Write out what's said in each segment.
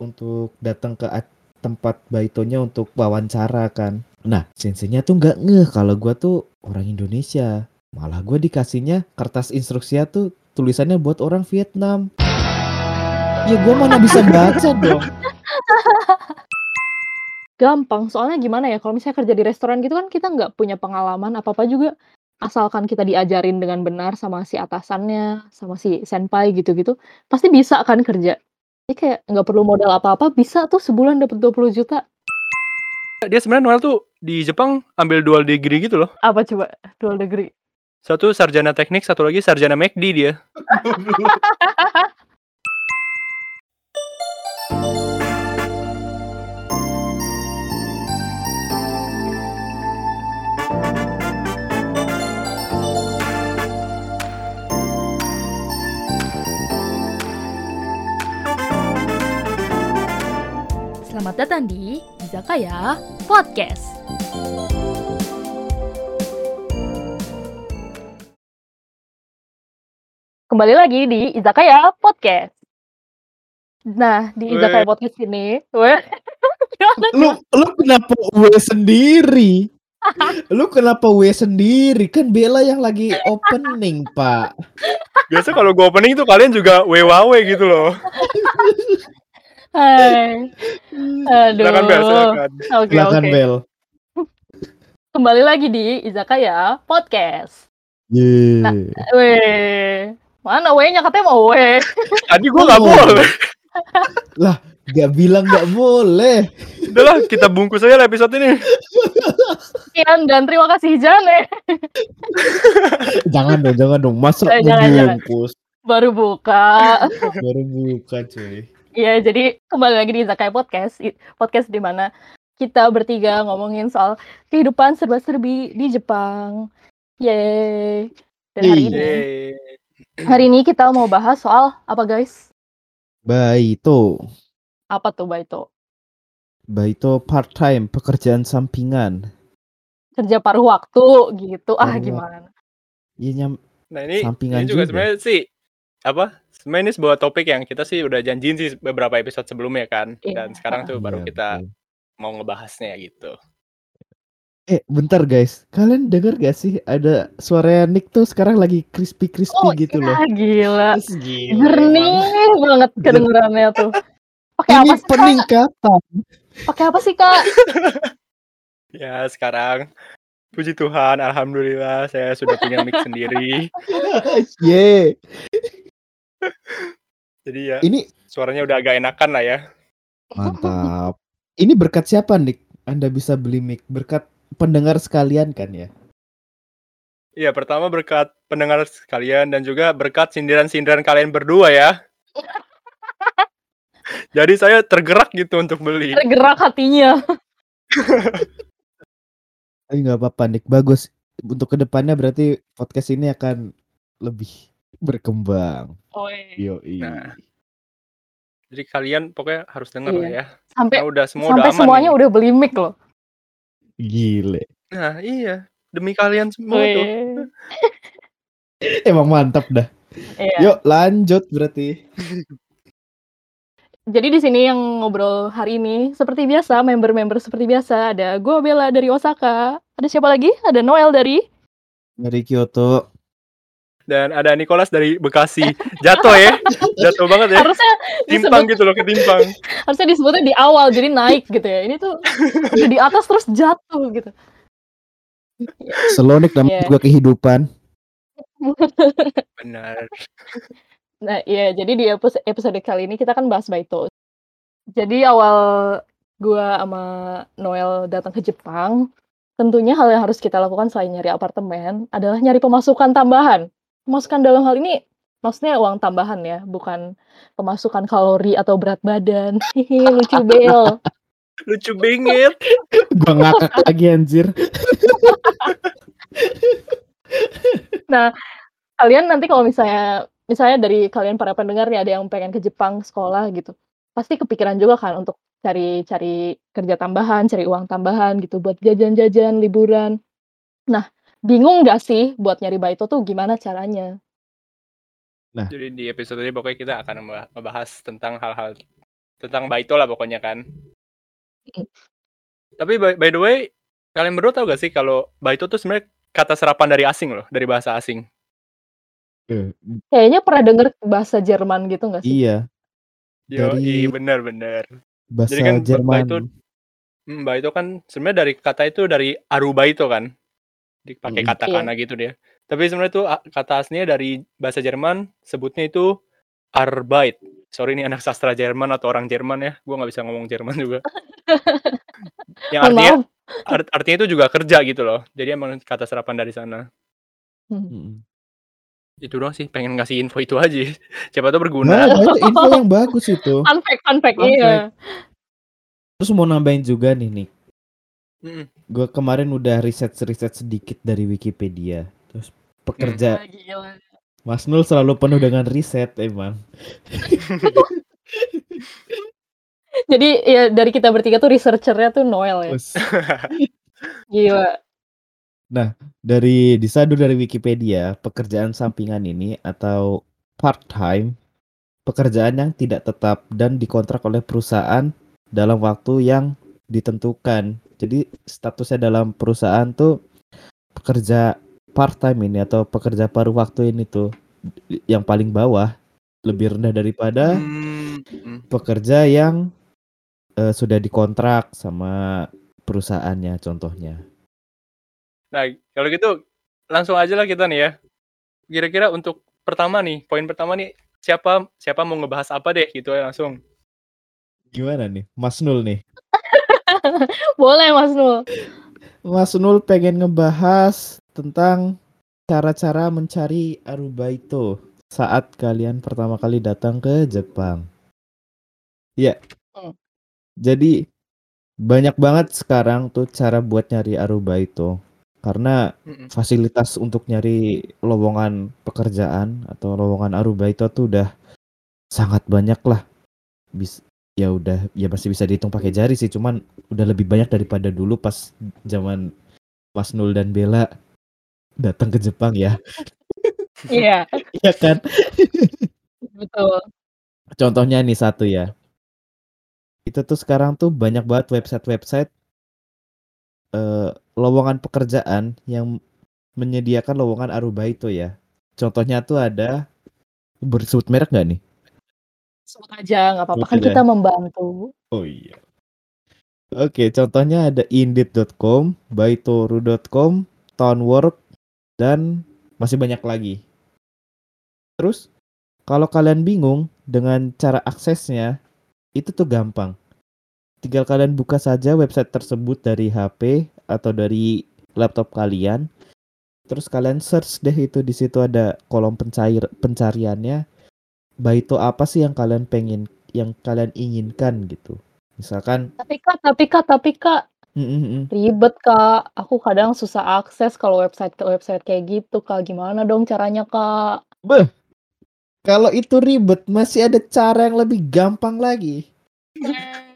untuk datang ke tempat baitonya untuk wawancara kan. Nah, senseinya tuh nggak ngeh kalau gua tuh orang Indonesia. Malah gua dikasihnya kertas instruksinya tuh tulisannya buat orang Vietnam. Ya gua mana bisa baca dong. Gampang, soalnya gimana ya, kalau misalnya kerja di restoran gitu kan kita nggak punya pengalaman apa-apa juga, asalkan kita diajarin dengan benar sama si atasannya, sama si senpai gitu-gitu, pasti bisa kan kerja. Jadi kayak nggak perlu modal apa-apa, bisa tuh sebulan dapat 20 juta. Dia sebenarnya Noel tuh di Jepang ambil dual degree gitu loh. Apa coba? Dual degree. Satu sarjana teknik, satu lagi sarjana McD dia. Selamat datang di Izakaya Podcast. Kembali lagi di Izakaya Podcast. Nah, di. Izakaya Podcast ini, weh, Lu lu kenapa W sendiri? Lu kenapa W sendiri? Kan Bella yang lagi opening, Pak. Biasa kalau gue opening tuh kalian juga wewawe gitu loh. hai. Aduh. Silakan Bel, silakan. Oke, Silakan oke. Bel. Kembali lagi di Izakaya Podcast. Yeay. Nah. Weh, mana W-nya katanya mau W. Tadi gue Oh. boleh. Gak bilang gak boleh. Udahlah, kita bungkus aja lah episode ini. Sekian dan terima kasih Jane. Jangan dong, jangan dong. Masa Eh, jangan, jangan. ngebungkus? Baru buka. Baru buka, cuy. Iya, jadi kembali lagi di Zakai Podcast, podcast di mana kita bertiga ngomongin soal kehidupan serba-serbi di Jepang. Yeay. Dan hari Iya. ini, hari ini kita mau bahas soal apa guys? Baito. Apa tuh Baito? Baito part time, pekerjaan sampingan. Kerja paruh waktu gitu. Ah, Paruh gimana? Iya nyam Nah ini, Sampingan ini juga juga. sebenarnya sih apa? Sebenarnya ini sebuah topik yang kita sih udah janjiin sih beberapa episode sebelumnya kan. Iya. Dan sekarang tuh baru Iya, kita mau ngebahasnya gitu. Eh, bentar guys. Kalian denger gak sih ada suara Nick tuh sekarang lagi crispy-crispy Oh, gitu loh. ah, gila. Gila, Jernih banget kedengarannya tuh. Pakai Ini apa sih, Kak? peningkatan. Pakai apa sih, Kak? Ya sekarang puji Tuhan, alhamdulillah saya sudah punya mic sendiri. Ye. Jadi ya Ini suaranya udah agak enakan lah ya. mantap. Ini berkat siapa, Nick? Anda bisa beli mic berkat pendengar sekalian kan ya? Iya, pertama berkat pendengar sekalian dan juga berkat sindiran-sindiran kalian berdua ya. Jadi saya tergerak gitu untuk beli. Tergerak hatinya. Eh nggak apa-apa, Nick. Bagus. Untuk ke depannya berarti podcast ini akan lebih berkembang. Oi. Yoi. Nah, Jadi kalian pokoknya harus denger lah Iya. ya. Sampai Nah, udah semua udah sampai aman semuanya nih. udah beli mic loh. Gile. Nah, iya. Demi kalian semua tuh. Wih. Emang mantap dah. Iya. Yuk lanjut berarti. Jadi di sini yang ngobrol hari ini seperti biasa, member-member seperti biasa ada gue Bella dari Osaka. Ada siapa lagi? Ada Noel dari Dari Kyoto. Dan ada Nicholas dari Bekasi. Jatuh ya. Jatuh banget ya. harusnya Timpang disebut, gitu loh, ketimpang. harusnya disebutnya di awal jadi naik gitu ya. Ini tuh udah di atas terus jatuh gitu. Selonik namanya Iya. juga kehidupan. Benar. Nah, iya, jadi di episode, episode kali ini kita kan bahas Baito. Jadi awal gua sama Noel datang ke Jepang, tentunya hal yang harus kita lakukan selain nyari apartemen adalah nyari pemasukan tambahan. Pemasukan dalam hal ini maksudnya uang tambahan ya, bukan pemasukan kalori atau berat badan. Lucu Bel. Lucu banget. Gua ngakak lagi anjir. Nah, kalian nanti kalau misalnya misalnya dari kalian para pendengar nih ada yang pengen ke Jepang sekolah gitu, pasti kepikiran juga kan untuk cari cari kerja tambahan, cari uang tambahan gitu buat jajan-jajan, liburan. Nah, bingung nggak sih buat nyari baito tuh gimana caranya? Jadi di episode ini pokoknya kita akan membah- membahas tentang hal-hal tentang Baito lah pokoknya kan. Mm. Tapi by, by the way, kalian berdua tahu gak sih kalau Baito tuh sebenarnya kata serapan dari asing loh, dari bahasa asing. Eh, Kayaknya pernah denger bahasa Jerman gitu nggak sih? iya, Yo, Dari- bener-bener. bahasa Jadi kan Jerman. Baito Hmm, Baito kan sebenarnya dari kata itu dari Arubaito kan. Dipakai Mm. katakana gitu dia. Tapi sebenarnya tuh a- kata aslinya dari bahasa Jerman sebutnya itu Arbeit. Sorry ini anak sastra Jerman atau orang Jerman ya. Gua nggak bisa ngomong Jerman juga. Yang artinya art- artinya itu juga kerja gitu loh. Jadi emang kata serapan dari sana. Mm. Itu doang sih, pengen ngasih info itu aja. Siapa tahu Nah, berguna. nah, itu info yang bagus itu. Fun fact, fun fact, Fun iya. Terus mau nambahin juga nih, Nick. Mm-mm. Gue kemarin udah riset-riset sedikit dari Wikipedia. Terus pekerja Gila. Mas Nul selalu penuh dengan riset emang. Jadi ya dari kita bertiga tuh researchernya tuh Noel ya. Gila. dari disadu dari Wikipedia, pekerjaan sampingan ini atau part time pekerjaan yang tidak tetap dan dikontrak oleh perusahaan dalam waktu yang ditentukan. Jadi statusnya dalam perusahaan tuh pekerja part time ini atau pekerja paruh waktu ini tuh yang paling bawah lebih rendah daripada Hmm, mm. pekerja yang eh, sudah dikontrak sama perusahaannya contohnya. Nah, kalau gitu langsung aja lah kita nih ya. Kira-kira untuk pertama nih, poin pertama nih siapa siapa mau ngebahas apa deh gitu ya langsung. Gimana nih, Mas Nul nih? Boleh Mas Nul. Mas Nul pengen ngebahas tentang cara-cara mencari Arubaito saat kalian pertama kali datang ke Jepang. Iya. Hmm. Jadi banyak banget sekarang tuh cara buat nyari Arubaito karena Mm-mm. fasilitas untuk nyari lowongan pekerjaan atau lowongan Arubaito tuh udah sangat banyak lah. Bis ya udah ya masih bisa dihitung pakai jari sih, cuman udah lebih banyak daripada dulu pas zaman Mas Nul dan Bella datang ke Jepang ya. Iya, Iya kan? betul. Contohnya nih satu ya. Itu tuh sekarang tuh banyak banget website-website eh, lowongan pekerjaan yang menyediakan lowongan Arubaito ya. Contohnya tuh ada bersebut merek nggak nih? Sebut aja nggak apa-apa kan kita membantu. Oh iya. Oke, contohnya ada indeed.com, baitoru.com, townwork, dan masih banyak lagi. Terus, kalau kalian bingung dengan cara aksesnya, itu tuh gampang. Tinggal kalian buka saja website tersebut dari HP atau dari laptop kalian. Terus kalian search deh itu di situ ada kolom pencair pencariannya. Baito apa sih yang kalian pengen, yang kalian inginkan gitu. Misalkan, Tapi kak, tapi kak, tapi kak mm, mm, mm. ribet kak. Aku kadang susah akses kalau website website kayak gitu kak. Gimana dong caranya kak? Beh, kalau itu ribet, masih ada cara yang lebih gampang lagi.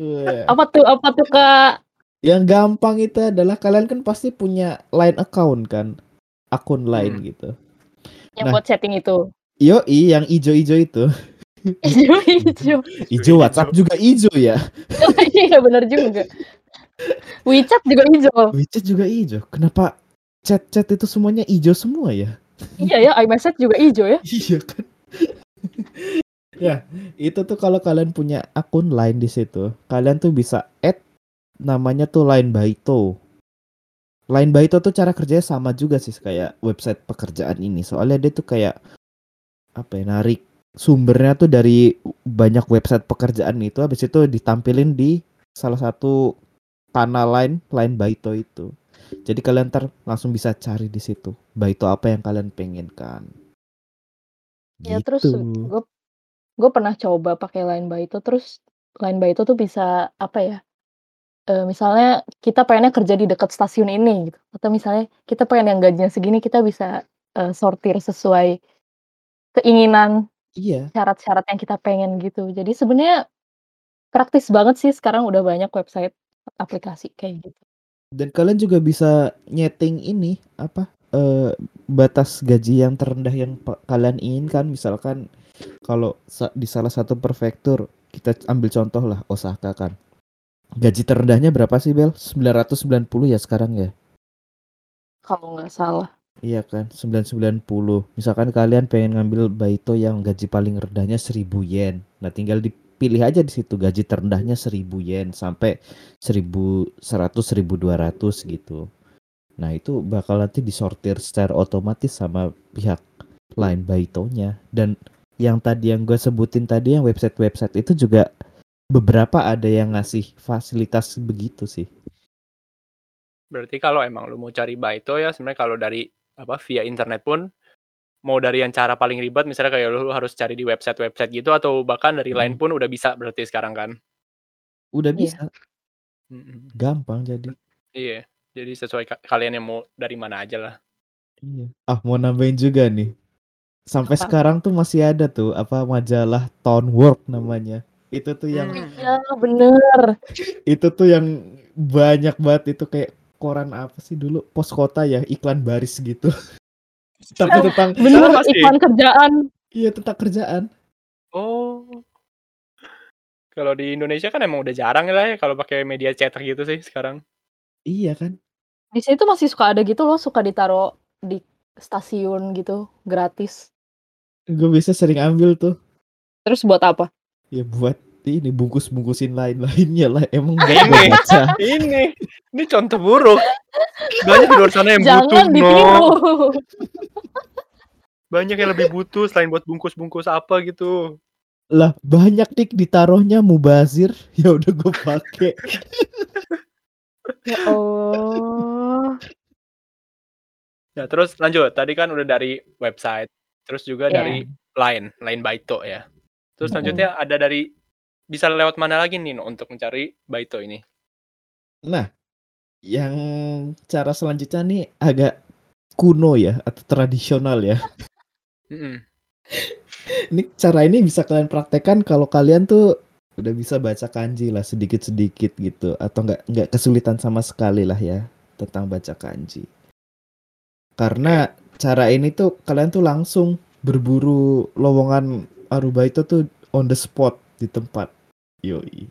Wah. Apa tuh? Apa tuh kak? Yang gampang itu adalah kalian kan pasti punya line account kan, akun line Hmm. gitu. Yang Nah. buat setting itu. Yoi, yang ijo-ijo itu. Hijau. Ijo WhatsApp juga ijo ya. Iya benar juga. WeChat juga hijau. WeChat juga ijo. Kenapa chat-chat itu semuanya ijo semua ya? Iya ya, iMessage juga hijau ya. Iya kan. ya, itu tuh kalau kalian punya akun line di situ, kalian tuh bisa add namanya tuh Line Baito. Line Baito tuh cara kerjanya sama juga sih kayak website pekerjaan ini. Soalnya dia tuh kayak apa ya, narik sumbernya tuh dari banyak website pekerjaan itu habis itu ditampilin di salah satu kanal line Line Baito itu. Jadi kalian ntar langsung bisa cari di situ. Baito apa yang kalian pengen kan. Ya terus Gitu. gue gue pernah coba pakai Line Baito terus Line Baito tuh bisa apa ya? eh, misalnya kita pengennya kerja di dekat stasiun ini gitu. Atau misalnya kita pengen yang gajinya segini kita bisa eh, sortir sesuai keinginan Iya, syarat-syarat yang kita pengen gitu. Jadi sebenarnya praktis banget sih sekarang udah banyak website aplikasi kayak gitu. dan kalian juga bisa nyeting ini apa eh, batas gaji yang terendah yang kalian inginkan. Misalkan kalau sa- di salah satu prefektur kita ambil contoh lah Osaka kan. Gaji terendahnya berapa sih Bel? 990 ya sekarang ya? Kalau nggak salah. Iya kan, 990. Misalkan kalian pengen ngambil Baito yang gaji paling rendahnya 1000 yen. Nah, tinggal dipilih aja di situ gaji terendahnya 1000 yen sampai 1100 1200 gitu. Nah, itu bakal nanti disortir secara otomatis sama pihak lain Baitonya dan yang tadi yang gue sebutin tadi yang website-website itu juga beberapa ada yang ngasih fasilitas begitu sih. Berarti kalau emang lu mau cari Baito ya sebenarnya kalau dari apa via internet pun mau dari yang cara paling ribet misalnya kayak lu harus cari di website-website gitu atau bahkan dari lain Hmm. pun udah bisa berarti sekarang kan. Udah Iya. bisa, Mm-mm. gampang jadi. Iya. Jadi sesuai ka- kalian yang mau dari mana aja lah. Iya. Ah, mau nambahin juga nih. Sampai Apa? sekarang tuh masih ada tuh apa majalah Town Work namanya. Itu tuh yang Hmm. Iya bener. itu tuh yang banyak banget itu kayak koran apa sih dulu pos kota ya iklan baris gitu. Tapi tentang Bener sih. iklan kerjaan. iya tentang kerjaan. Oh. Kalau di Indonesia kan emang udah jarang lah ya kalau pakai media cetak gitu sih sekarang. Iya kan? Di sini tuh masih suka ada gitu loh, suka ditaro di stasiun gitu, gratis. Gue bisa sering ambil tuh. Terus buat apa? Ya buat ini bungkus-bungkusin lain-lainnya lah. Emang gak Ini. baca. ini, ini contoh buruk. Banyak di luar sana yang butuh, Jangan no. ditiru. Banyak yang lebih butuh selain buat bungkus-bungkus apa gitu. Lah banyak nih ditaruhnya mubazir. Ya udah gue pakai. ya Allah. Ya, terus lanjut. Tadi kan udah dari website, terus juga Iya. dari Line, Line Baito ya. Terus selanjutnya ada dari bisa lewat mana lagi nih no, untuk mencari Baito ini? Nah, yang cara selanjutnya nih agak kuno ya atau tradisional ya. Mm-mm. Ini cara ini bisa kalian praktekkan kalau kalian tuh udah bisa baca kanji lah sedikit-sedikit gitu atau nggak nggak kesulitan sama sekali lah ya tentang baca kanji. Karena cara ini tuh kalian tuh langsung berburu lowongan Aruba itu tuh on the spot di tempat. Yoi.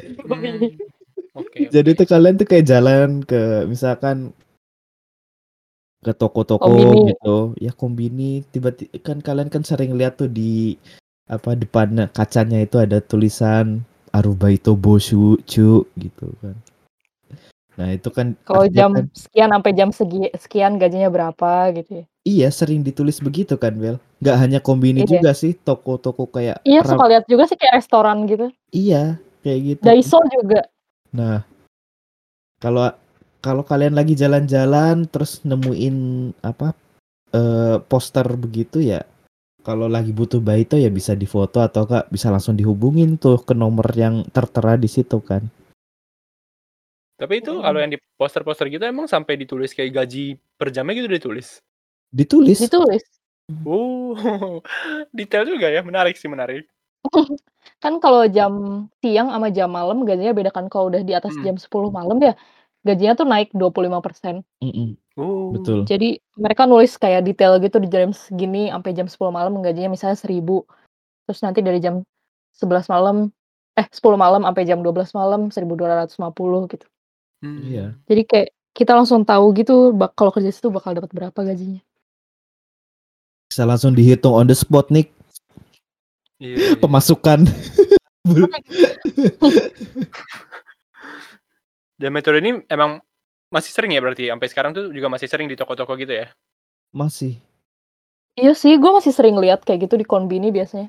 Hmm. Oke. Jadi tuh kalian tuh kayak jalan ke misalkan ke toko-toko gitu, ya kombini tiba-tiba kan kalian kan sering lihat tuh di apa depan kacanya itu ada tulisan Arubaito Boshu cu gitu kan. Nah, itu kan Kalau jam kan- sekian sampai jam segi, sekian gajinya berapa gitu ya. iya sering ditulis begitu kan, Bel. Nggak hanya kombini Iya. juga sih, toko-toko kayak Iya suka lihat juga sih kayak restoran gitu. Iya, kayak gitu. Daiso juga. Nah, kalau kalau kalian lagi jalan-jalan terus nemuin apa eh, poster begitu ya, kalau lagi butuh baito ya bisa difoto atau kak bisa langsung dihubungin tuh ke nomor yang tertera di situ kan. Tapi itu Mm. kalau yang di poster-poster gitu emang sampai ditulis kayak gaji per jamnya gitu ditulis. Ditulis. Ditulis. Oh, detail juga ya, menarik sih menarik. Kan kalau jam siang sama jam malam gajinya beda kan kalau udah di atas Hmm. jam 10 malam ya gajinya tuh naik 25%. Mm-mm, Oh, betul. Jadi mereka nulis kayak detail gitu di jam segini sampai jam 10 malam gajinya misalnya 1000. Terus nanti dari jam 11 malam eh 10 malam sampai jam 12 malam 1250 gitu. Hmm. Iya. Jadi kayak kita langsung tahu gitu bak kalau kerja situ bakal dapat berapa gajinya. Bisa langsung dihitung on the spot nih Iya, iya. pemasukan. Dan metode ini emang masih sering ya berarti sampai sekarang tuh juga masih sering di toko-toko gitu ya. Masih. Iya sih, gue masih sering lihat kayak gitu di konbini biasanya.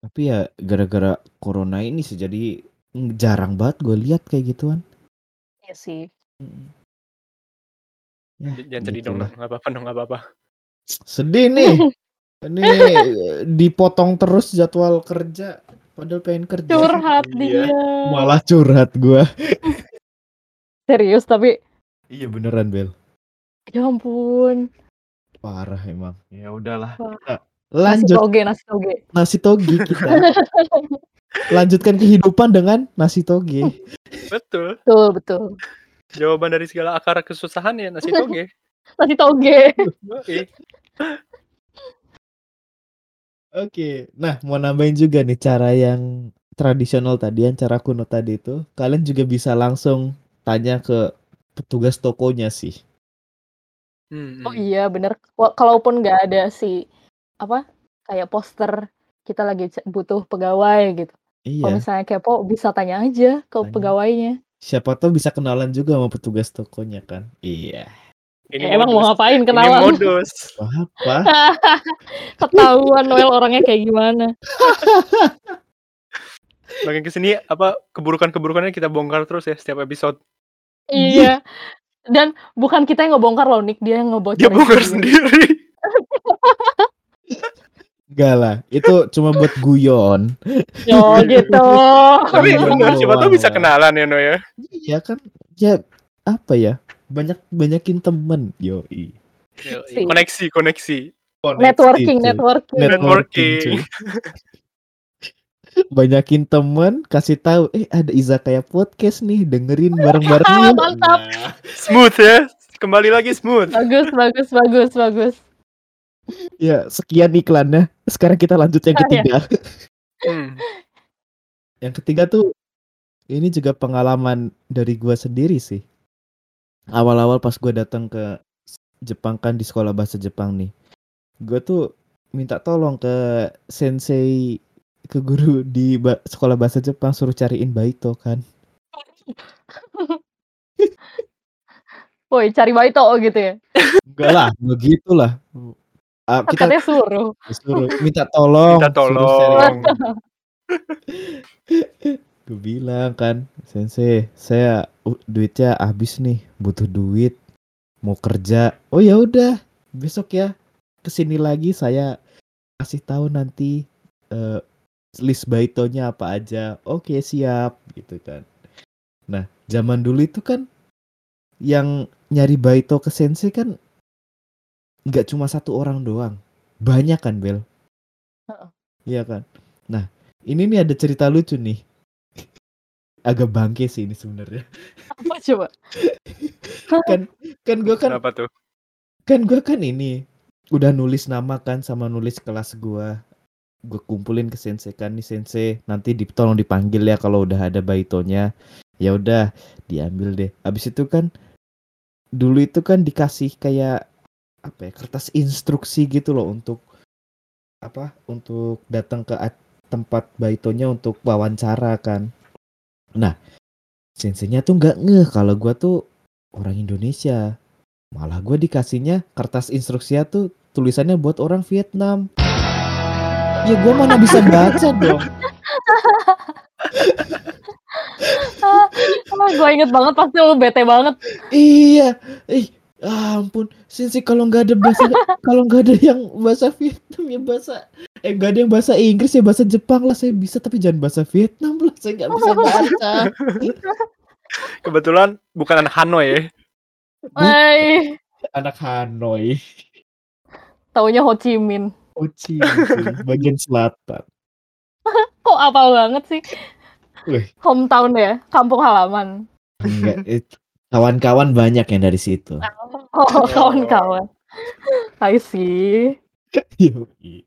Tapi ya gara-gara corona ini sih jadi jarang banget gue lihat kayak gituan. Iya sih. Mm. Ya, Jangan sedih dong, nggak apa-apa dong, nggak apa-apa. Sedih nih. Ini eh, dipotong terus jadwal kerja. Padahal pengen kerja. Curhat Iya. dia. Malah curhat gua. Serius tapi Iya beneran Bel. ya ampun. Parah emang. Ya udahlah. Wah. Kita Nasi lanjut toge, nasi toge. nasi toge kita. Lanjutkan kehidupan dengan nasi toge. Betul. Betul, betul. Jawaban dari segala akar kesusahan ya nasi toge. Nasi toge. Oke, nah mau nambahin juga nih cara yang tradisional tadi, yang cara kuno tadi itu, kalian juga bisa langsung tanya ke petugas tokonya sih. Hmm, Oh hmm. iya bener. Kalaupun nggak ada si apa kayak poster kita lagi butuh pegawai gitu. Kalau Iya, misalnya kepo bisa tanya aja ke Tanya. pegawainya. siapa tahu bisa kenalan juga sama petugas tokonya kan. Iya. Ini Eh, emang mau modus. ngapain Ini kenalan? modus. Apa? Ketahuan Noel orangnya kayak gimana. Makin ke sini apa keburukan-keburukannya kita bongkar terus ya setiap episode. Iya. Dan bukan kita yang ngebongkar loh Nick, dia yang ngebocorin. Dia bongkar sendiri. Enggak lah, itu cuma buat guyon. Oh gitu. Tapi bener siapa tahu doang bisa kenalan ya No ya. Iya kan? Ya apa ya? Banyak banyakin temen. Yoi. Si. Koneksi, koneksi. networking, networking. Net- Networking. Banyakin temen, kasih tahu, eh ada izakaya podcast nih, dengerin bareng-bareng. Ah, yuk." mantap. Nah, Smooth ya. Kembali lagi smooth. Bagus, bagus, bagus, bagus. Ya sekian iklannya. Sekarang kita lanjut yang Ah, ya. ketiga. Hmm. Yang ketiga tuh ini juga pengalaman dari gua sendiri sih. Awal-awal pas gua datang ke Jepang kan di sekolah bahasa Jepang nih. Gua tuh minta tolong ke sensei ke guru di ba- sekolah bahasa Jepang suruh cariin baito kan. Woi, cari baito gitu ya. Enggak lah, begitu lah. Kan kita Katanya suruh. suruh minta tolong, Minta suruh tolong. Gue bilang kan, sensei, saya uh, duitnya habis nih, butuh duit, mau kerja. Oh ya udah, besok ya ke sini lagi saya kasih tahu nanti eh, list baitonya apa aja. Oke siap, gitu kan. Nah, zaman dulu itu kan yang nyari baito ke sensei kan nggak cuma satu orang doang, banyak kan Bel? Heeh. Iya kan. Nah, ini nih ada cerita lucu nih. Agak bangke sih ini sebenarnya. Apa coba? kan kan gue kan Kenapa tuh? kan gue kan ini udah nulis nama kan sama nulis kelas gue gue kumpulin ke sensei kan nih sensei nanti di, tolong dipanggil ya kalau udah ada baitonya ya udah diambil deh habis itu kan dulu itu kan dikasih kayak apa ya kertas instruksi gitu loh untuk apa untuk datang ke at- tempat baitonya untuk wawancara kan. Nah senseinya tuh nggak ngeh kalau gua tuh orang Indonesia. Malah gue dikasihnya kertas instruksinya tuh tulisannya buat orang Vietnam. Ya gue mana bisa baca dong? Ah, gue inget banget pasti lu bete banget. iya ih ah, ampun sensei kalau nggak ada bahasa kalau nggak ada yang bahasa Vietnam ya bahasa eh nggak ada yang bahasa Inggris ya bahasa Jepang lah saya bisa tapi jangan bahasa Vietnam lah saya nggak bisa baca Kebetulan bukan anak Hanoi ya. Hai, anak Hanoi taunya Ho Chi Minh. Ho Chi Minh, bagian selatan Kok apal banget sih? Wih. Hometown ya, kampung halaman. Enggak, kawan-kawan banyak yang dari situ. Oh, kawan-kawan. I see.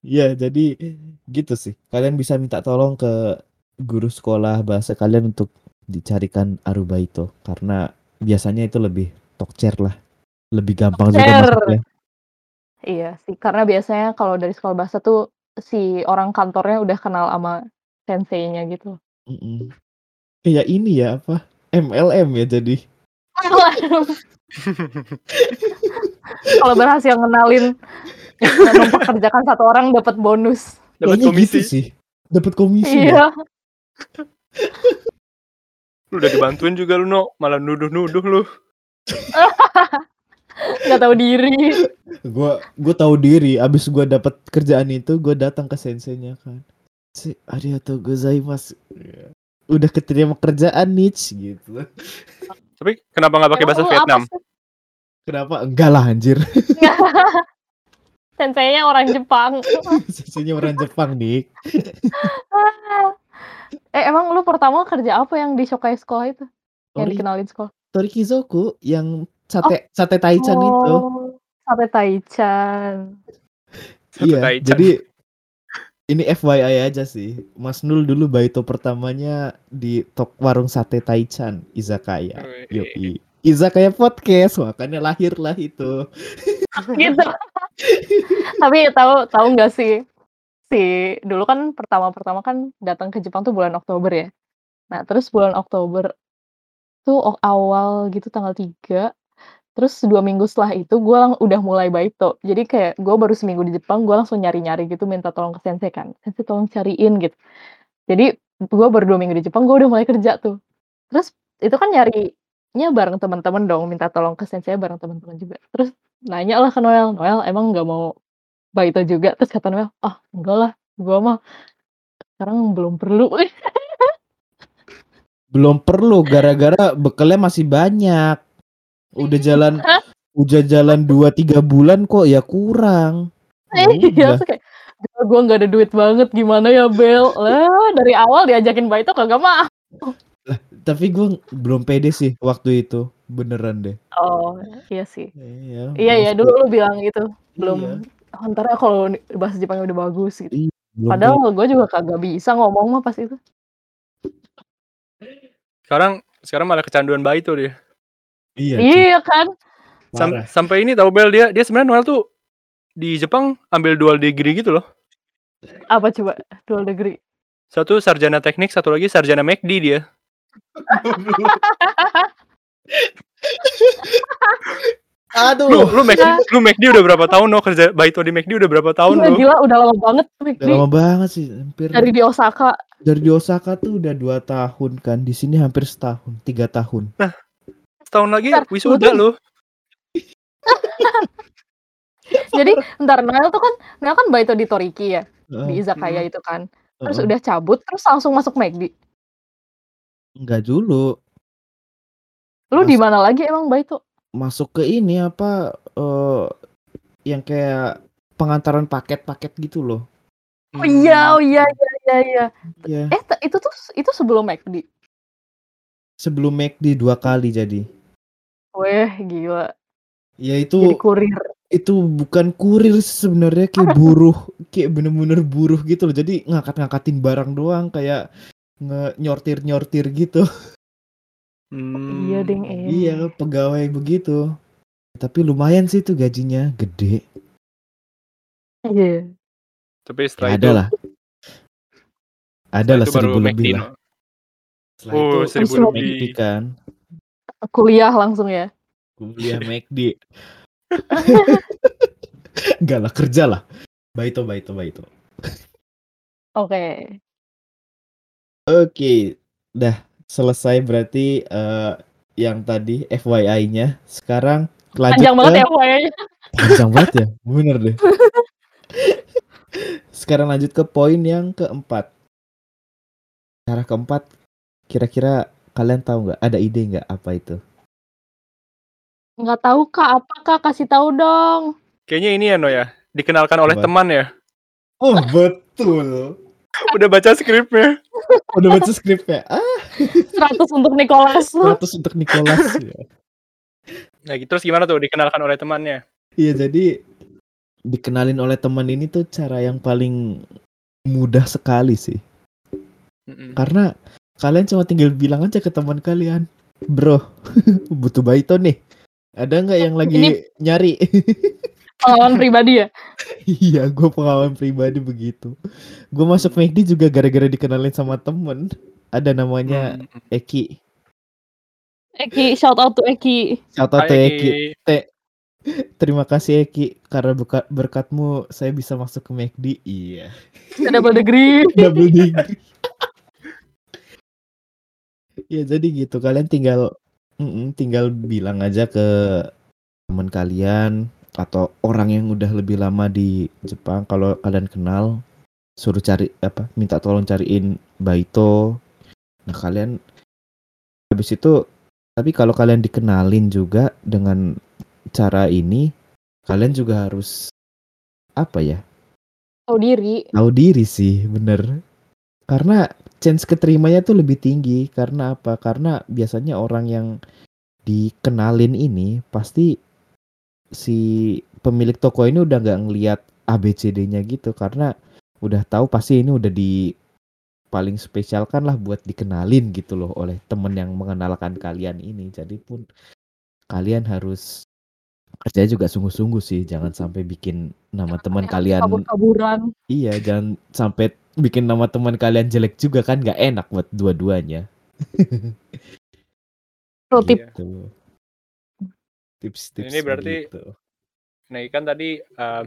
Iya, jadi gitu sih. Kalian bisa minta tolong ke guru sekolah bahasa kalian untuk dicarikan arubaito karena biasanya itu lebih tokcer lah. Lebih gampang juga masuknya. Iya sih, karena biasanya kalau dari sekolah bahasa tuh si orang kantornya udah kenal sama senseinya gitu. Mm-mm. Kayak ini ya apa? MLM ya jadi. kalau berhasil ngenalin dan mempekerjakan satu orang dapat bonus. Dapat Kayaknya komisi. gitu sih. Dapat komisi. ya. Iya. Lu udah dibantuin juga lu no, malah nuduh-nuduh lu. nggak tahu diri. Gua gua tahu diri abis gua dapat kerjaan itu gua datang ke senseinya kan. Si arigatou gozaimasu. Ya. Udah keterima kerjaan niche gitu. Tapi kenapa nggak pakai bahasa Vietnam? Kenapa? Enggak lah anjir. Senseinya orang Jepang. Senseinya orang Jepang nih. eh emang lu pertama kerja apa yang di Shokai sekolah itu? Yang Tori, dikenalin sekolah? Torikizoku yang sate sate taichan itu. Oh, sate taichan. Iya, Taichan. jadi ini FYI aja sih. Mas Nul dulu baito pertamanya di tok warung sate Taichan, Izakaya. Yoi. Izakaya podcast, makanya lahirlah itu. gitu. Tapi tahu tahu nggak sih si dulu kan pertama-pertama kan datang ke Jepang tuh bulan Oktober ya. Nah, terus bulan Oktober tuh awal gitu tanggal 3 terus dua minggu setelah itu gue lang udah mulai baito. Jadi kayak gue baru seminggu di Jepang gue langsung nyari-nyari gitu minta tolong ke sensei kan. Sensei tolong cariin gitu. Jadi gue baru dua minggu di Jepang gue udah mulai kerja tuh. Terus itu kan nyarinya bareng teman-teman dong minta tolong ke sensei bareng teman-teman juga. Terus nanya lah ke Noel Noel emang nggak mau baito juga? Terus kata Noel ah enggak lah gue mah sekarang belum perlu. Belum perlu gara-gara bekalnya masih banyak. Udah jalan udah jalan 2 3 bulan kok ya kurang. Ya Iya, kayak gue nggak ada duit banget gimana ya Bel lah dari awal diajakin baito kagak mah Tapi gue belum pede sih waktu itu. Beneran deh. oh iya sih Iya. iya iya dulu lu bilang gitu Iya, belum "Oh, ntar ya kalau bahasa Jepangnya udah bagus gitu belum padahal gue juga kagak bisa ngomong mah pas itu Sekarang sekarang malah kecanduan baito dia. Iya. iya kan Sam- Parah. sampai ini tahu Bel dia dia sebenarnya Noel tuh di Jepang ambil dual degree gitu loh. apa coba dual degree Satu sarjana teknik, satu lagi sarjana McD dia. Aduh. Lu lu McD, lu McD udah berapa tahun no kerja baito di McD udah berapa tahun Gila, lu? gila udah lama banget Udah McD. lama banget sih, hampir dari di Osaka dari di Osaka tuh udah dua tahun kan, di sini hampir setahun, tiga tahun. Setahun lagi Bentar, wisuda lu. jadi ntar Noel tuh kan Noel kan baito di Toriki ya di izakaya itu kan. Terus heeh. udah cabut terus langsung masuk McD Enggak dulu, lu di mana lagi emang baito? Masuk ke ini apa eh yang kayak pengantaran paket-paket gitu loh. oh iya oh iya iya iya iya. Ya, eh itu tuh itu sebelum McD sebelum McD dua kali jadi. Weh gila Ya jadi itu kurir itu bukan kurir sih sebenarnya kayak buruh, kayak bener-bener buruh gitu loh. Jadi ngangkat-ngangkatin barang doang kayak nyortir-nyortir gitu. Hmm. iya deng eh Iya, pegawai begitu. Tapi lumayan sih itu gajinya, gede. iya Tapi Ya, setelah ada itu lah. Ada lah seribu lebih lah. Setelah Oh, itu seribu lebih. Kan. Kuliah langsung ya Kuliah McD. Enggak lah, kerja lah. Baito, baito, baito. oke Oke, dah selesai berarti eh, yang tadi FYI-nya. Sekarang lanjut panjang banget ke ya pokoknya panjang banget ya, bener deh. Sekarang lanjut ke poin yang keempat. Cara keempat, kira-kira kalian tahu nggak? Ada ide nggak apa itu? nggak tahu kak apa kak kasih tahu dong Kayaknya ini ya no ya. Dikenalkan oleh Apa? teman ya. Oh betul. Udah baca skripnya. Udah baca skripnya. Ah, 100 untuk Nicholas 100 untuk Nicholas. ya. Nah, gitu, terus gimana tuh dikenalkan oleh temannya? Iya jadi dikenalin oleh teman ini tuh cara yang paling mudah sekali sih. Mm-mm. Karena kalian cuma tinggal bilang aja ke teman kalian, bro, butuh baito nih. Ada nggak yang lagi Ini- nyari? pengalaman pribadi ya iya, gue pengalaman pribadi begitu. Gue masuk McD juga gara-gara dikenalin sama temen. Ada namanya Hmm. Eki. Eki shout out to Eki Shout out to Eki. Terima kasih Eki karena berkat berkatmu saya bisa masuk ke McD. Iya. Double degree Double degree. Ya jadi gitu. Kalian tinggal tinggal bilang aja ke teman kalian atau orang yang udah lebih lama di Jepang. Kalau kalian kenal suruh cari apa minta tolong cariin baito. Nah kalian habis itu tapi kalau kalian dikenalin juga dengan cara ini kalian juga harus apa ya? Tahu diri. Tahu diri sih bener. Karena chance keterimanya tuh lebih tinggi. Karena apa? Karena biasanya orang yang dikenalin ini pasti si pemilik toko ini udah nggak ngelihat ABCD-nya gitu. Karena udah tahu pasti ini udah di paling spesialkan lah buat dikenalin gitu loh oleh temen yang mengenalkan kalian ini. Jadi pun kalian harus kerja juga sungguh-sungguh sih, jangan sampai bikin nama teman kalian kabur-kaburan. iya, jangan sampai bikin nama teman kalian jelek juga kan nggak enak buat dua-duanya. Pro tip. Iya. Gitu. Tips-tips Ini berarti begitu. Nah, kan tadi eh,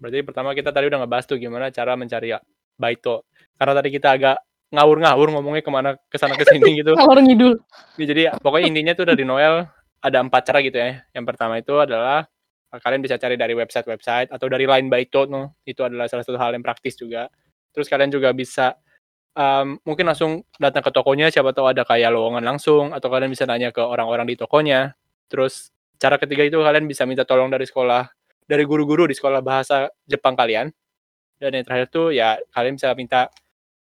berarti pertama kita tadi udah ngebahas tuh gimana cara mencari ya, baito. Karena tadi kita agak ngawur-ngawur ngomongnya ke mana ke sana ke sini gitu. Ngalor ngidul. Ya, jadi pokoknya intinya tuh dari Noel ada empat cara gitu ya. Yang pertama itu adalah eh, kalian bisa cari dari website-website atau dari line baito no. Itu adalah salah satu hal yang praktis juga. Terus kalian juga bisa em, mungkin langsung datang ke tokonya siapa tahu ada kayak lowongan langsung atau kalian bisa nanya ke orang-orang di tokonya. Terus cara ketiga itu kalian bisa minta tolong dari sekolah dari guru-guru di sekolah bahasa Jepang kalian. Dan yang terakhir tuh ya kalian bisa minta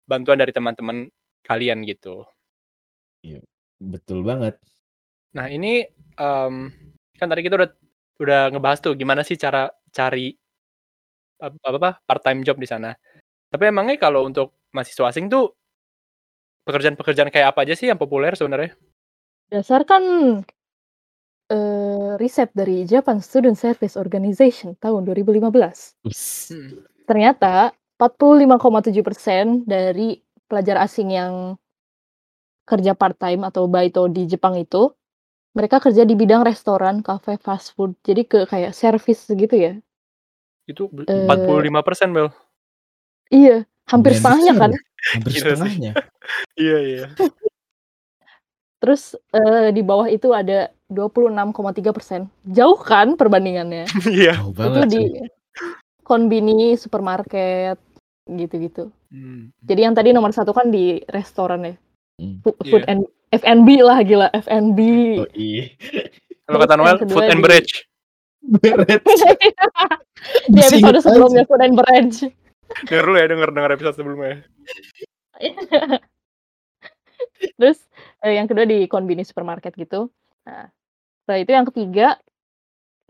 bantuan dari teman-teman kalian gitu. Betul banget. Nah ini em, kan tadi kita udah udah ngebahas tuh gimana sih cara cari apa apa part time job di sana. Tapi emangnya kalau untuk mahasiswa asing tuh pekerjaan-pekerjaan kayak apa aja sih yang populer sebenarnya? Berdasarkan eh, riset dari Japan Student Service Organization tahun 2015, Hmm. ternyata 45,7% dari pelajar asing yang kerja part-time atau baito di Jepang itu, mereka kerja di bidang restoran, cafe, fast food. Jadi ke kayak service gitu ya. Itu bel- Eh, 45% Bel. Iya, hampir setengahnya kan. Hampir sih. setengahnya. Iya iya. Terus eh, di bawah itu ada 26,3%. Jauh kan perbandingannya? Iya. Jauh itu banget di konbini, supermarket, gitu-gitu. Hmm. Jadi yang tadi nomor satu kan di restoran ya. Hmm. Food Iya. and F&B lah gila, F&B. Oh iya. Kalau kata Noel, food and beverage. Beret. di episode sebelumnya Food and Beverage. Denger dulu ya, denger denger episode sebelumnya. Terus eh, yang kedua di konbini supermarket gitu. Nah, setelah itu yang ketiga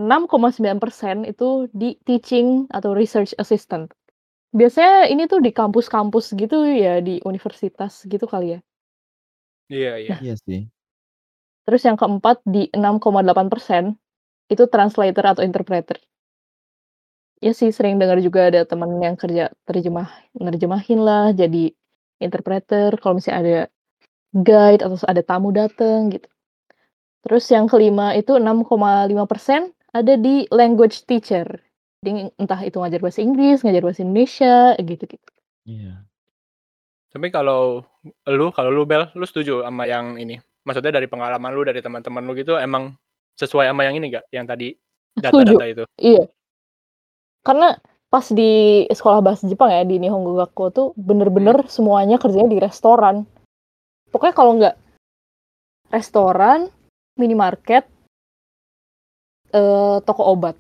6,9% itu di teaching atau research assistant. Biasanya ini tuh di kampus-kampus gitu ya, di universitas gitu kali ya. Iya iya. Iya sih. Terus yang keempat di 6,8% itu translator atau interpreter. Ya sih sering dengar juga ada teman yang kerja terjemah nerjemahin lah jadi interpreter kalau misalnya ada guide atau ada tamu datang gitu. Terus yang kelima itu 6,5% ada di language teacher. Jadi entah itu ngajar bahasa Inggris, ngajar bahasa Indonesia gitu-gitu. Iya. Tapi kalau lu, kalau lu Bel, lu setuju sama yang ini? Maksudnya dari pengalaman lu, dari teman-teman lu gitu, emang sesuai sama yang ini gak? Yang tadi Setuju. data-data itu? Iya. Karena pas di sekolah bahasa Jepang ya di Nihongo Gakko tuh bener-bener semuanya kerjanya di restoran. Pokoknya kalau nggak restoran, minimarket, eh, toko obat.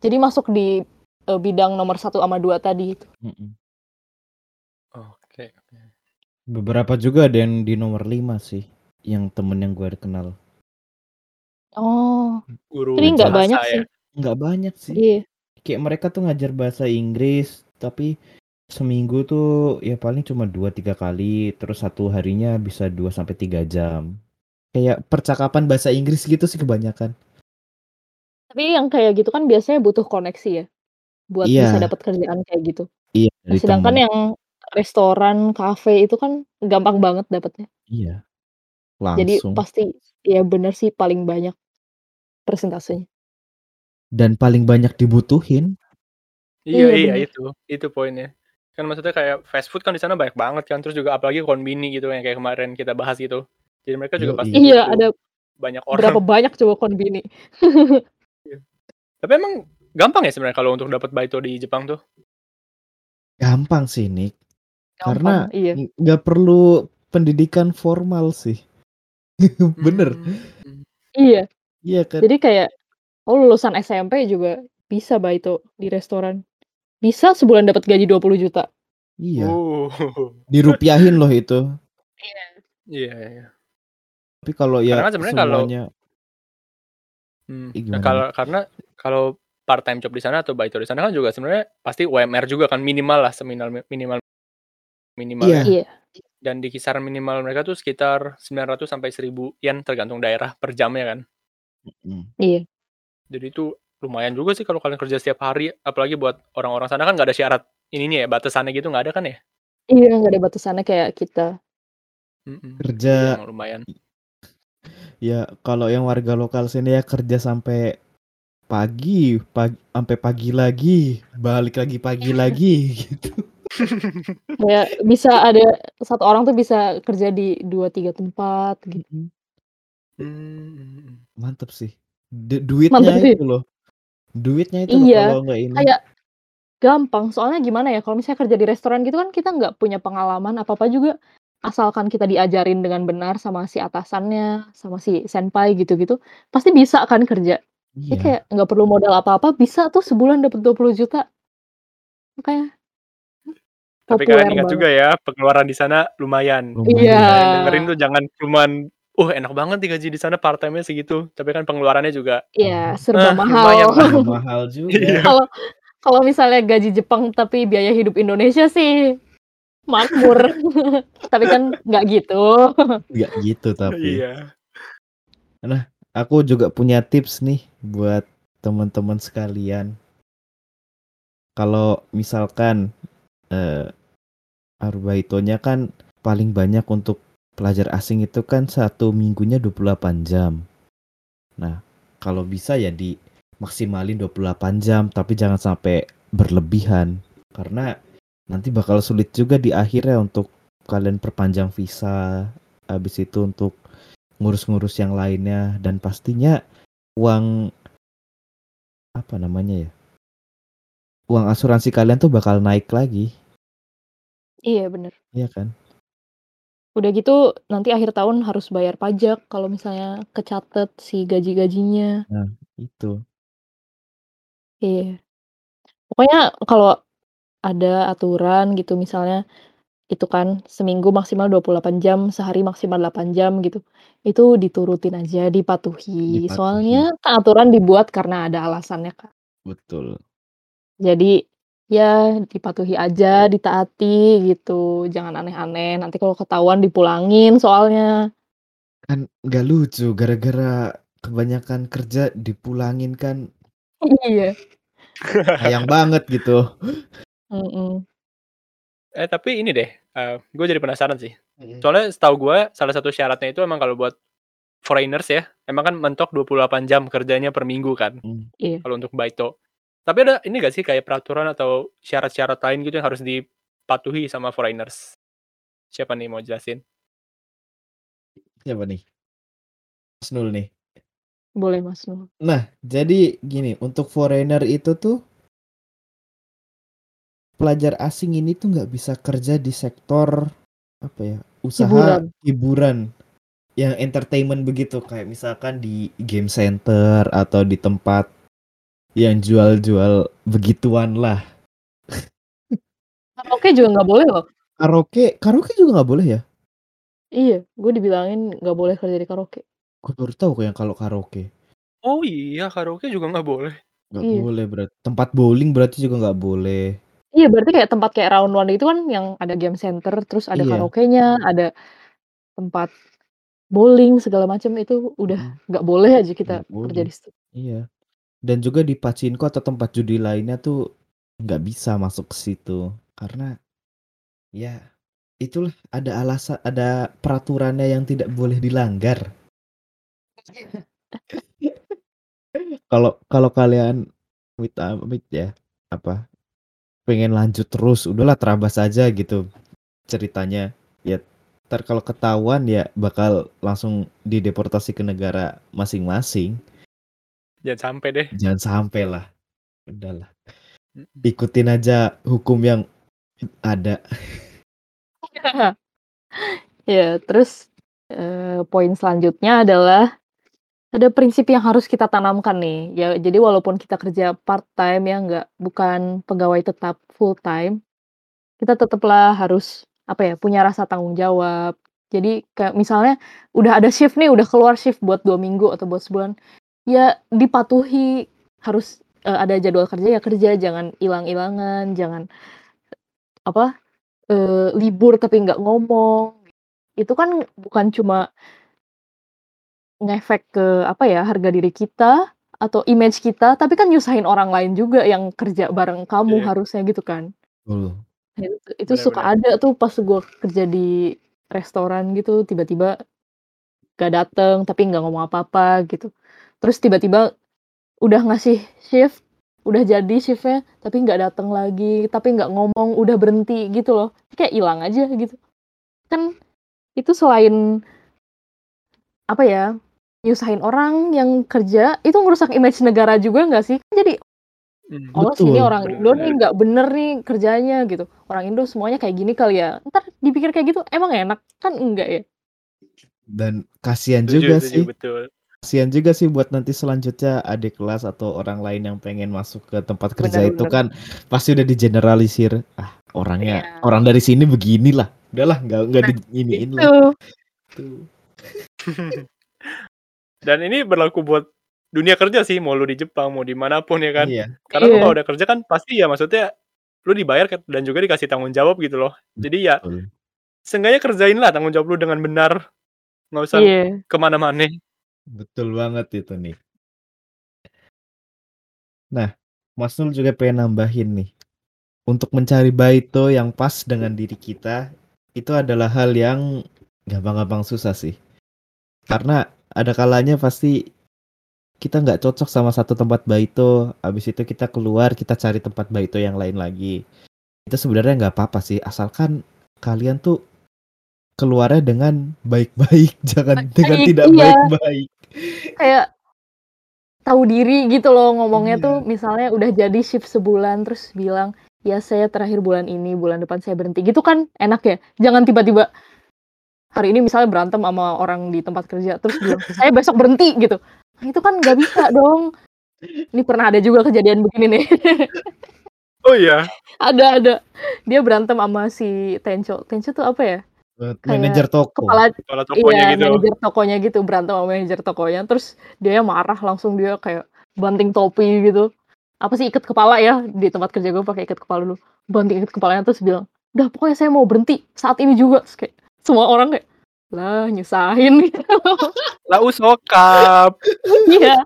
Jadi masuk di eh, bidang nomor satu sama dua tadi itu. Mm-mm. Oke. Beberapa juga ada yang di nomor 5 sih. Yang temen yang gue kenal. Oh, Guru tapi nggak banyak ya? sih. Nggak banyak sih. Iya. Kayak mereka tuh ngajar bahasa Inggris. Tapi seminggu tuh ya paling cuma 2-3 kali. Terus satu harinya bisa 2 sampai 3 jam. Kayak percakapan bahasa Inggris gitu sih kebanyakan. Tapi yang kayak gitu kan biasanya butuh koneksi ya, buat Iya. bisa dapat kerjaan kayak gitu. Iya Nah, sedangkan temen. yang restoran, kafe itu kan gampang banget dapatnya. Iya. Jadi Langsung. pasti ya bener sih paling banyak persentasenya. Dan paling banyak dibutuhin. Iya, Iya, iya, itu. Itu poinnya. Kan maksudnya kayak fast food kan di sana banyak banget kan. Terus juga apalagi konbini gitu yang kayak kemarin kita bahas gitu. Jadi mereka juga Yoi. pasti Iya, butuh ada banyak orang. berapa banyak coba konbini. Tapi emang gampang ya sebenarnya kalau untuk dapat baito di Jepang tuh? Gampang sih Nick. Karena Gampang, iya. n- nggak perlu pendidikan formal sih. Bener. Hmm. Iya, Iya kan. jadi kayak oh lulusan SMP juga bisa baito di restoran. Bisa sebulan dapat gaji 20 juta. Iya. Uh. Dirupiahin loh itu. Iya, iya. Tapi kalau ya Karena sebenarnya kalau- semuanya Hmm. Nah, gimana, kalau karena kalau part time job di sana atau baito di sana kan juga sebenarnya pasti UMR juga kan minimal lah seminimal minimal minimal Iya. Iya. dan di kisaran minimal mereka tuh sekitar 900 sampai 1000 yen tergantung daerah per jamnya kan. Mm. Iya. Jadi itu lumayan juga sih kalau kalian kerja setiap hari apalagi buat orang-orang sana kan nggak ada syarat ininya ya batasannya gitu nggak ada kan ya? Iya, nggak ada batasannya kayak kita. Mm-mm. Kerja Jadi emang lumayan. ya kalau yang warga lokal sini ya kerja sampai pagi, pagi sampai pagi lagi, balik lagi pagi lagi gitu. Kayak bisa ada satu orang tuh bisa kerja di dua tiga tempat gitu. Hmm. Mantep sih. Du- duitnya Mantep sih. itu loh. Duitnya itu loh Iya, kalau nggak ini. Kayak gampang. Soalnya gimana ya? Kalau misalnya kerja di restoran gitu kan kita nggak punya pengalaman apa-apa juga. Asalkan kita diajarin dengan benar sama si atasannya, sama si senpai gitu-gitu, pasti bisa kan kerja. Jadi Iya. kayak nggak perlu modal apa-apa, bisa tuh sebulan dapat 20 juta. Makanya Tapi kalian ingat banget. juga ya pengeluaran di sana lumayan. Lumayan. Iya. Kalian dengerin tuh jangan cuman uh enak banget digaji di sana part time-nya segitu, tapi kan pengeluarannya juga Iya, serba Eh, lumayan mahal. lah. Iya, mahal juga. Iya. Kalau kalau misalnya gaji Jepang tapi biaya hidup Indonesia sih makmur. Tapi kan nggak gitu. Nggak gitu tapi. Iya. Aku juga punya tips nih buat teman-teman sekalian. Kalau misalkan eh Arbaitonya kan paling banyak untuk pelajar asing itu kan satu minggunya 28 jam. Nah, kalau bisa ya di maksimalin 28 jam tapi jangan sampai berlebihan karena nanti bakal sulit juga di akhirnya untuk kalian perpanjang visa habis itu untuk ngurus-ngurus yang lainnya dan pastinya uang apa namanya ya uang asuransi kalian tuh bakal naik lagi Iya bener. Iya kan Udah gitu nanti akhir tahun harus bayar pajak kalau misalnya kecatet si gaji-gajinya. itu Iya. Pokoknya kalau ada aturan gitu misalnya itu kan seminggu maksimal 28 jam, sehari maksimal 8 jam gitu. Itu diturutin aja, dipatuhi. Dipatuhi. Soalnya aturan dibuat karena ada alasannya kan. betul Jadi ya dipatuhi aja, ditaati gitu. Jangan aneh-aneh. Nanti kalau ketahuan dipulangin soalnya. kan nggak lucu gara-gara kebanyakan kerja dipulangin kan Iya. sayang banget gitu Mm-mm. Eh tapi ini deh, gue jadi penasaran sih. Soalnya setahu gue salah satu syaratnya itu emang kalau buat foreigners ya, emang kan mentok 28 jam kerjanya per minggu kan. Hmm. Iya. Kalau untuk baito. Tapi ada ini gak sih kayak peraturan atau syarat-syarat lain gitu yang harus dipatuhi sama foreigners? Siapa nih mau jelasin? siapa nih Mas Nul nih Boleh Mas Nur. Nah, jadi gini, untuk foreigner itu tuh pelajar asing ini tuh nggak bisa kerja di sektor apa ya, usaha Hiburan. hiburan yang entertainment begitu kayak misalkan di game center atau di tempat yang jual-jual begituan lah. Oke juga nggak boleh loh. Karaoke, karaoke juga nggak boleh ya? Iya, gue dibilangin nggak boleh kerja di karaoke. Gue baru tahu kok yang kalau karaoke Oh iya, karaoke juga nggak boleh. nggak Iya. boleh berarti. Tempat bowling berarti juga nggak boleh. Iya, berarti kayak tempat kayak round one itu kan yang ada game center, terus ada Iya. karaoke-nya, ada tempat bowling segala macam itu udah Mm, nggak boleh aja kita nggak kerja boleh. di situ. Iya. Dan juga di pachinko atau tempat judi lainnya tuh nggak bisa masuk ke situ. Karena ya itulah ada alasan ada peraturannya yang tidak boleh dilanggar. Kalau kalau kalian with amit ya apa pengen lanjut terus udahlah terabas aja gitu ceritanya. Ya ntar kalau ketahuan ya bakal langsung dideportasi ke negara masing-masing Jangan sampai deh. jangan sampai lah udahlah ikutin aja hukum yang ada Ya, terus eh, poin selanjutnya adalah ada prinsip yang harus kita tanamkan nih. Ya, jadi walaupun kita kerja part time ya nggak bukan pegawai tetap full time, kita tetaplah harus apa ya punya rasa tanggung jawab. Jadi kayak misalnya udah ada shift nih, udah keluar shift buat dua minggu atau buat sebulan, ya dipatuhi harus eee, ada jadwal kerja ya kerja, jangan ilang-ilangan, jangan apa, eee, libur tapi nggak ngomong. Itu kan bukan cuma ngefek ke apa ya, harga diri kita atau image kita, tapi kan nyusahin orang lain juga yang kerja bareng kamu Iya. harusnya gitu kan. Nah itu itu Bener suka bener. ada tuh pas gua kerja di restoran gitu, tiba-tiba nggak dateng, tapi nggak ngomong apa-apa gitu. Terus tiba-tiba udah ngasih shift, udah jadi shift-nya, tapi nggak dateng lagi, tapi nggak ngomong, udah berhenti gitu loh. Kayak ilang aja gitu. Kan itu selain apa ya, nyusahin orang yang kerja, itu ngerusak image negara juga nggak sih? Kan jadi, Mmm. "Oh sini Betul. orang Indo nih Bener. nggak bener nih kerjanya," gitu. "Orang Indo semuanya kayak gini kali ya." Entar dipikir kayak gitu, emang enak? Kan enggak ya. Dan kasihan juga setuju, sih. betul. Kasihan juga sih buat nanti selanjutnya adik kelas atau orang lain yang pengen masuk ke tempat kerja Bener itu bener. kan pasti udah digeneralisir. Ah, orangnya Iya. orang dari sini beginilah. Udahlah nggak nggak Nah, diiniin lah. itu. Tuh. Dan ini berlaku buat dunia kerja sih, mau lu di Jepang, mau di mana pun ya kan. Iya. Karena lu Iya. kalau udah kerja kan pasti ya maksudnya lu dibayar kan dan juga dikasih tanggung jawab gitu loh. Jadi ya Betul. seenggaknya kerjainlah tanggung jawab lu dengan benar. Nggak usah Iya. ke mana-mana. Betul banget itu nih. Nah, Mas Nul juga pengen nambahin nih. Untuk mencari baito yang pas dengan diri kita, itu adalah hal yang gampang-gampang susah sih. Karena ada kalanya pasti kita nggak cocok sama satu tempat baito, habis itu kita keluar, kita cari tempat baito yang lain lagi. Itu sebenarnya nggak apa-apa sih, asalkan kalian tuh keluarnya dengan baik-baik, jangan dengan Baik, tidak iya. baik-baik. Kayak tahu diri gitu loh ngomongnya Iya. tuh misalnya udah jadi shift sebulan terus bilang, "Ya saya terakhir bulan ini, bulan depan saya berhenti." Gitu kan enak ya. Jangan tiba-tiba hari ini misalnya berantem sama orang di tempat kerja terus bilang, "Saya besok berhenti." Gitu. Nah, itu kan nggak bisa dong. Ini pernah ada juga kejadian begini nih. Oh iya? Ada ada. Dia berantem sama si Tencho. Tencho tuh apa ya? Kayak manajer toko. kepala Kepala tokonya iya, gitu. manajer tokonya gitu, berantem sama manajer tokonya, terus dia marah langsung dia kayak banting topi gitu. Apa sih ikat kepala ya, di tempat kerja gue pakai ikat kepala dulu. Banting ikat kepalanya terus bilang, "Udah pokoknya saya mau berhenti saat ini juga." Terus kayak semua orang kayak, "Lah nyusahin." gitu. Lah usokap. Iya.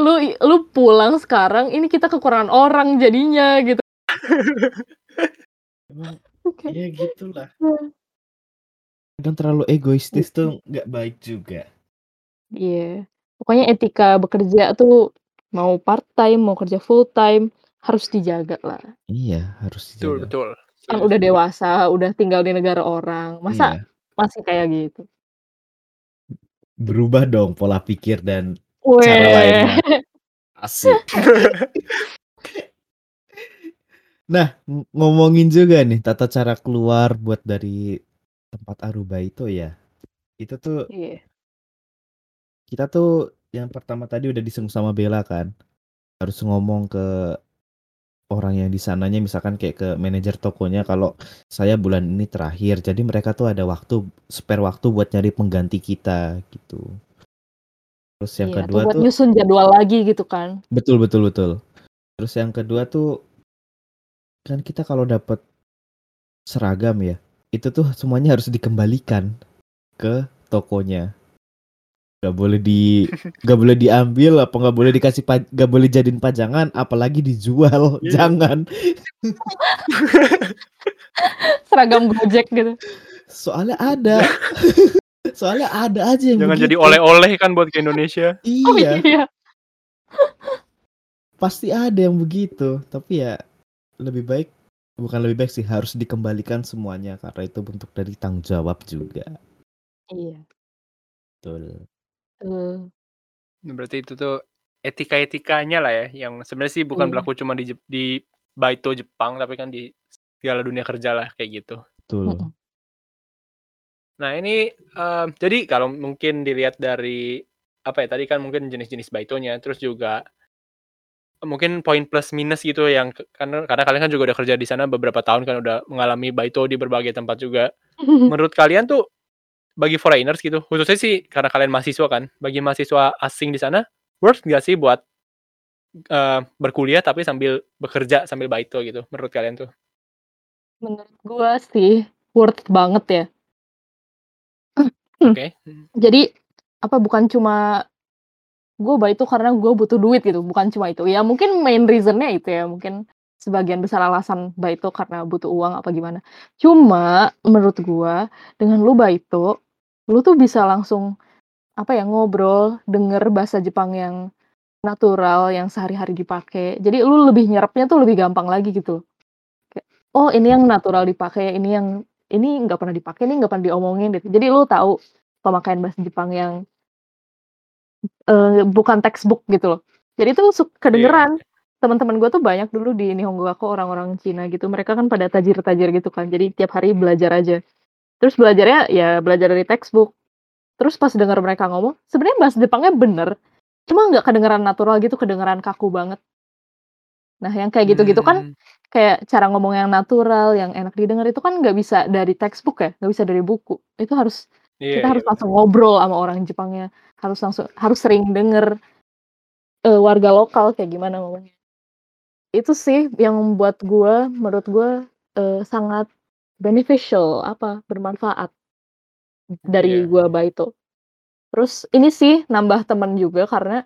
Lu lu pulang sekarang, ini kita kekurangan orang jadinya gitu. Emang Oke. ya gitulah. Iya. Kadang terlalu egoistis tuh nggak baik juga. Iya. Pokoknya etika bekerja tuh mau part time, mau kerja full time harus dijaga lah. Iya, harus Betul dijaga. betul. Kan Setuju udah setuju. dewasa, udah tinggal di negara orang, masa Iya. masih kayak gitu? Berubah dong pola pikir dan cara Weh. lainnya. Asik. Nah, ng ngomongin juga nih tata cara keluar buat dari tempat aruba itu ya. Itu tuh Iya. kita tuh yang pertama tadi udah disinggung sama Bella kan. Harus ngomong ke orang yang di sananya misalkan kayak ke manajer tokonya kalau saya bulan ini terakhir. Jadi mereka tuh ada waktu spare waktu buat nyari pengganti kita gitu. Terus yang Iya, atau kedua buat tuh nyusun jadwal lagi gitu kan. betul betul betul. Terus yang kedua tuh kan kita kalau dapat seragam ya, itu tuh semuanya harus dikembalikan ke tokonya. Gak boleh di gak boleh diambil apa nggak boleh dikasih pa- gak boleh jadiin pajangan apalagi dijual Iya. jangan Seragam Gojek gitu. soalnya ada soalnya ada aja yang Jangan jadi begitu. oleh-oleh kan buat ke Indonesia. Oh iya iya. pasti ada yang begitu tapi ya lebih baik bukan lebih baik sih harus dikembalikan semuanya karena itu bentuk dari tanggung jawab juga Iya. betul Eee, Berarti itu tuh etika-etikanya lah ya, yang sebenarnya sih bukan Iya. berlaku cuma di Jep di baito Jepang, tapi kan di segala dunia kerja lah kayak gitu. betul. Nah ini, eee, jadi kalau mungkin dilihat dari, apa ya, tadi kan mungkin jenis-jenis baitonya, terus juga mungkin poin plus minus gitu yang karena karena kalian kan juga udah kerja di sana beberapa tahun kan, udah mengalami baito di berbagai tempat juga. Menurut kalian tuh, bagi foreigners gitu, khususnya sih karena kalian mahasiswa kan, bagi mahasiswa asing di sana, worth nggak sih buat eee, berkuliah tapi sambil bekerja sambil baito gitu menurut kalian tuh? Menurut gua sih worth banget ya. Oke, mhm. Jadi apa bukan cuma gue baito karena gue butuh duit gitu, bukan cuma itu. Ya mungkin main reason-nya itu ya, mungkin sebagian besar alasan baito karena butuh uang apa gimana. Cuma menurut gua dengan lu baito, lu tuh bisa langsung apa ya, ngobrol, denger bahasa Jepang yang natural, yang sehari-hari dipakai. Jadi lu lebih nyerapnya tuh lebih gampang lagi gitu. Oh ini yang natural dipakai, ini yang ini nggak pernah dipakai, ini nggak pernah diomongin gitu. Jadi lu tahu pemakaian bahasa Jepang yang eee, bukan textbook gitu loh. Jadi Iya. kedengeran. Teman-teman gue tuh banyak dulu di Nihongoyaku orang-orang Cina gitu, mereka kan pada tajir-tajir gitu kan, jadi tiap hari belajar aja. Terus belajarnya ya belajar dari textbook. Terus pas denger mereka ngomong, sebenarnya bahasa Jepangnya bener, cuma nggak kedengeran natural gitu, kedengeran kaku banget. Nah yang kayak gitu-gitu kan, Mmm. kayak cara ngomong yang natural, yang enak didengar itu kan nggak bisa dari textbook ya, nggak bisa dari buku. Itu harus Iya kita iya, harus betul. langsung ngobrol sama orang Jepangnya, harus langsung harus sering denger, eee, warga lokal kayak gimana ngomongnya. Itu sih yang membuat gua menurut gua, eee, sangat beneficial, apa, bermanfaat dari Iya. gua baito. Terus ini sih nambah temen juga karena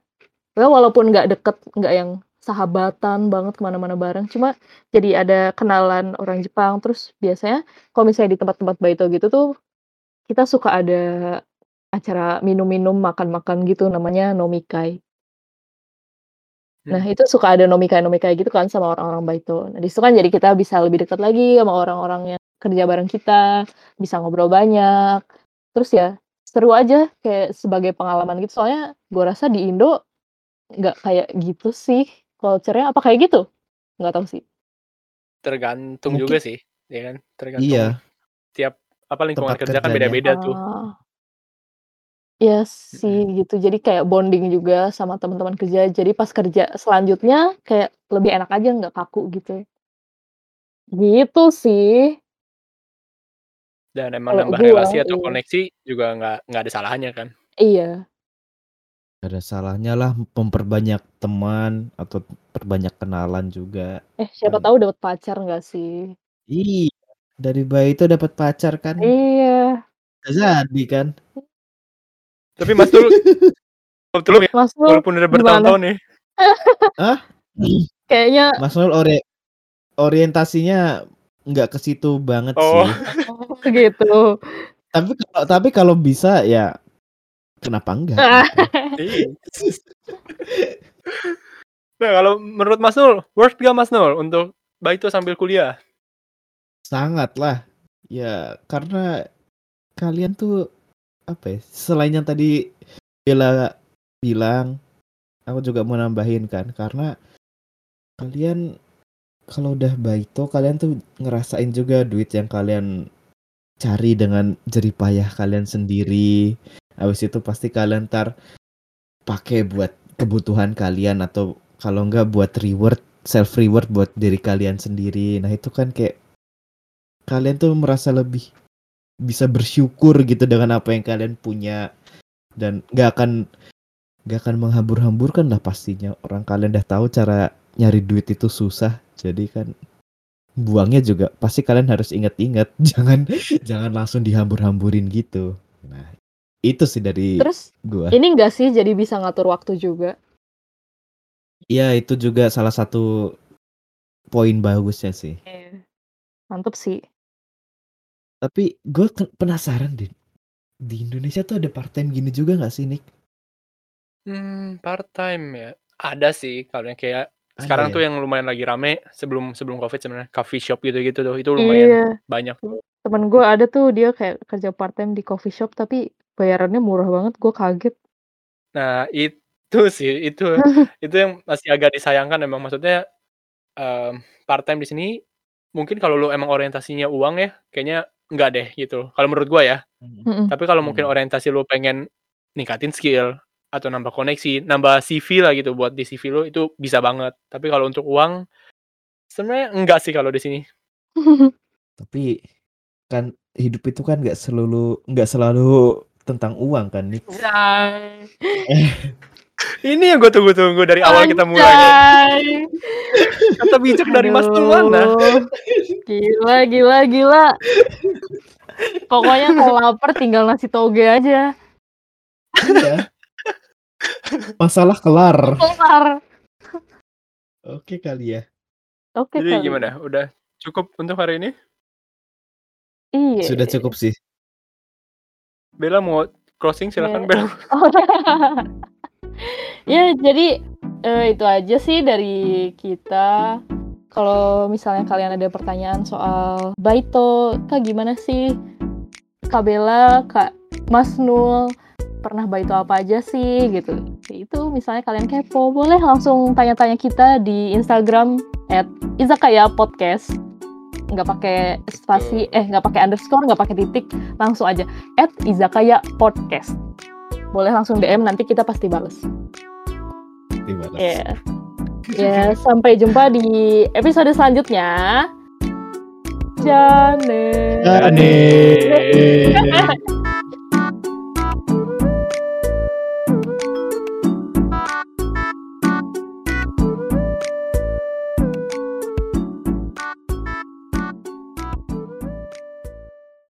ya walaupun nggak deket, nggak yang sahabatan banget ke mana-mana bareng, cuma jadi ada kenalan orang Jepang. Terus biasanya kalau misalnya di tempat-tempat baito gitu tuh, kita suka ada acara minum-minum, makan-makan gitu namanya nomikai. Nah Hmm. itu suka ada nomikai-nomikai gitu kan sama orang-orang baito. Nah di situ kan jadi kita bisa lebih dekat lagi sama orang-orang yang kerja bareng kita, bisa ngobrol banyak. Terus ya seru aja kayak sebagai pengalaman gitu, soalnya gua rasa di Indo nggak kayak gitu sih culture-nya, apa kayak gitu? Nggak tahu sih. Tergantung Mungkin juga sih, ya kan? Tergantung Iya. tiap apa, lingkungan Tempat kerja kan beda-beda tuh. Oh. Iya sih Mhm. gitu, jadi kayak bonding juga sama teman-teman kerja, jadi pas kerja selanjutnya kayak lebih enak aja, nggak kaku gitu. Gitu sih. Dan emang Kalau nambah gua, relasi atau iya. koneksi juga nggak nggak ada salahnya kan? Iya. Ada salahnya lah memperbanyak teman atau perbanyak kenalan juga, Eh siapa kan. tahu dapat pacar nggak sih? Iya, dari baito dapat pacar kan Iya. bisa jadi kan. Tapi Mas Dul ya? Mas Dul Walaupun udah bertahun-tahun nih. Hah? Kayaknya Mas Nul ori orientasinya nggak ke situ banget Oh. sih. Oh gitu. Tapi kalau tapi kalau bisa ya kenapa enggak. Iya. Nah kalau menurut Mas Nul, worth nggak Mas Nul untuk baito sambil kuliah? Sangat lah. Ya karena kalian tuh apa ya, selain yang tadi Bella bilang, aku juga mau nambahin kan, karena kalian kalau udah baito kalian tuh ngerasain juga duit yang kalian cari dengan jerih payah kalian sendiri. Habis itu pasti kalian entar pakai buat kebutuhan kalian atau kalau enggak buat reward, self reward buat diri kalian sendiri. Nah, itu kan kayak kalian tuh merasa lebih bisa bersyukur gitu dengan apa yang kalian punya dan nggak akan nggak akan menghambur-hamburkan lah pastinya orang kalian udah tahu cara nyari duit itu susah jadi kan buangnya juga pasti kalian harus ingat-ingat jangan jangan langsung dihambur-hamburin gitu nah itu sih dari Terus gua ini enggak sih jadi bisa ngatur waktu juga? Iya itu juga salah satu poin bagusnya sih. Iya. Mantep sih. Tapi gue penasaran deh. Di Indonesia tuh ada part time gini juga nggak sih, Nick? Hmm, part-time ya? Ada sih kalau yang kayak Ada sekarang ya? tuh yang lumayan lagi rame sebelum sebelum Covid sebenarnya, coffee shop gitu-gitu tuh, itu Iya. lumayan banyak tuh. Temen gue ada tuh dia kayak kerja part time di coffee shop tapi bayarannya murah banget, gue kaget. Nah itu sih, itu itu yang masih agak disayangkan emang maksudnya, mmm, part-time di sini mungkin kalau lu emang orientasinya uang ya, kayaknya enggak deh gitu, kalau menurut gua ya. Mhm. Tapi kalau mungkin Mhm. orientasi lu pengen ningkatin skill atau nambah koneksi, nambah CV lah gitu buat di CV lu itu bisa banget. Tapi kalau untuk uang, sebenarnya enggak sih kalau di sini. Tapi kan hidup itu kan nggak selulu nggak selalu tentang uang kan? Say. Ini yang gue tunggu-tunggu dari awal kita mulai. Anjay. Kata bijak dari Mas Tul mana? Gila, gila, gila. Pokoknya kalau lapar tinggal nasi toge aja. Iya. Masalah kelar. Kelar. Oke kali ya. Oke Jadi kali. gimana? Udah cukup untuk hari ini? Iya. Sudah cukup sih. Bella mau closing silakan Iya. Bella. ya jadi eh, itu aja sih dari kita. Kalau misalnya kalian ada pertanyaan soal Baito, kak gimana sih? Kak Bella, Kak Mas Nul, pernah Baito apa aja sih gitu. Ya Itu misalnya kalian kepo, boleh langsung tanya-tanya kita di Instagram at Izakaya Podcast. Nggak pakai spasi, eh nggak pakai underscore, nggak pakai titik, langsung aja at Izakaya Podcast. Boleh langsung DM, nanti kita pasti bales. Dibalas. Ya. Ya, sampai jumpa di episode selanjutnya. Jane. Aneh.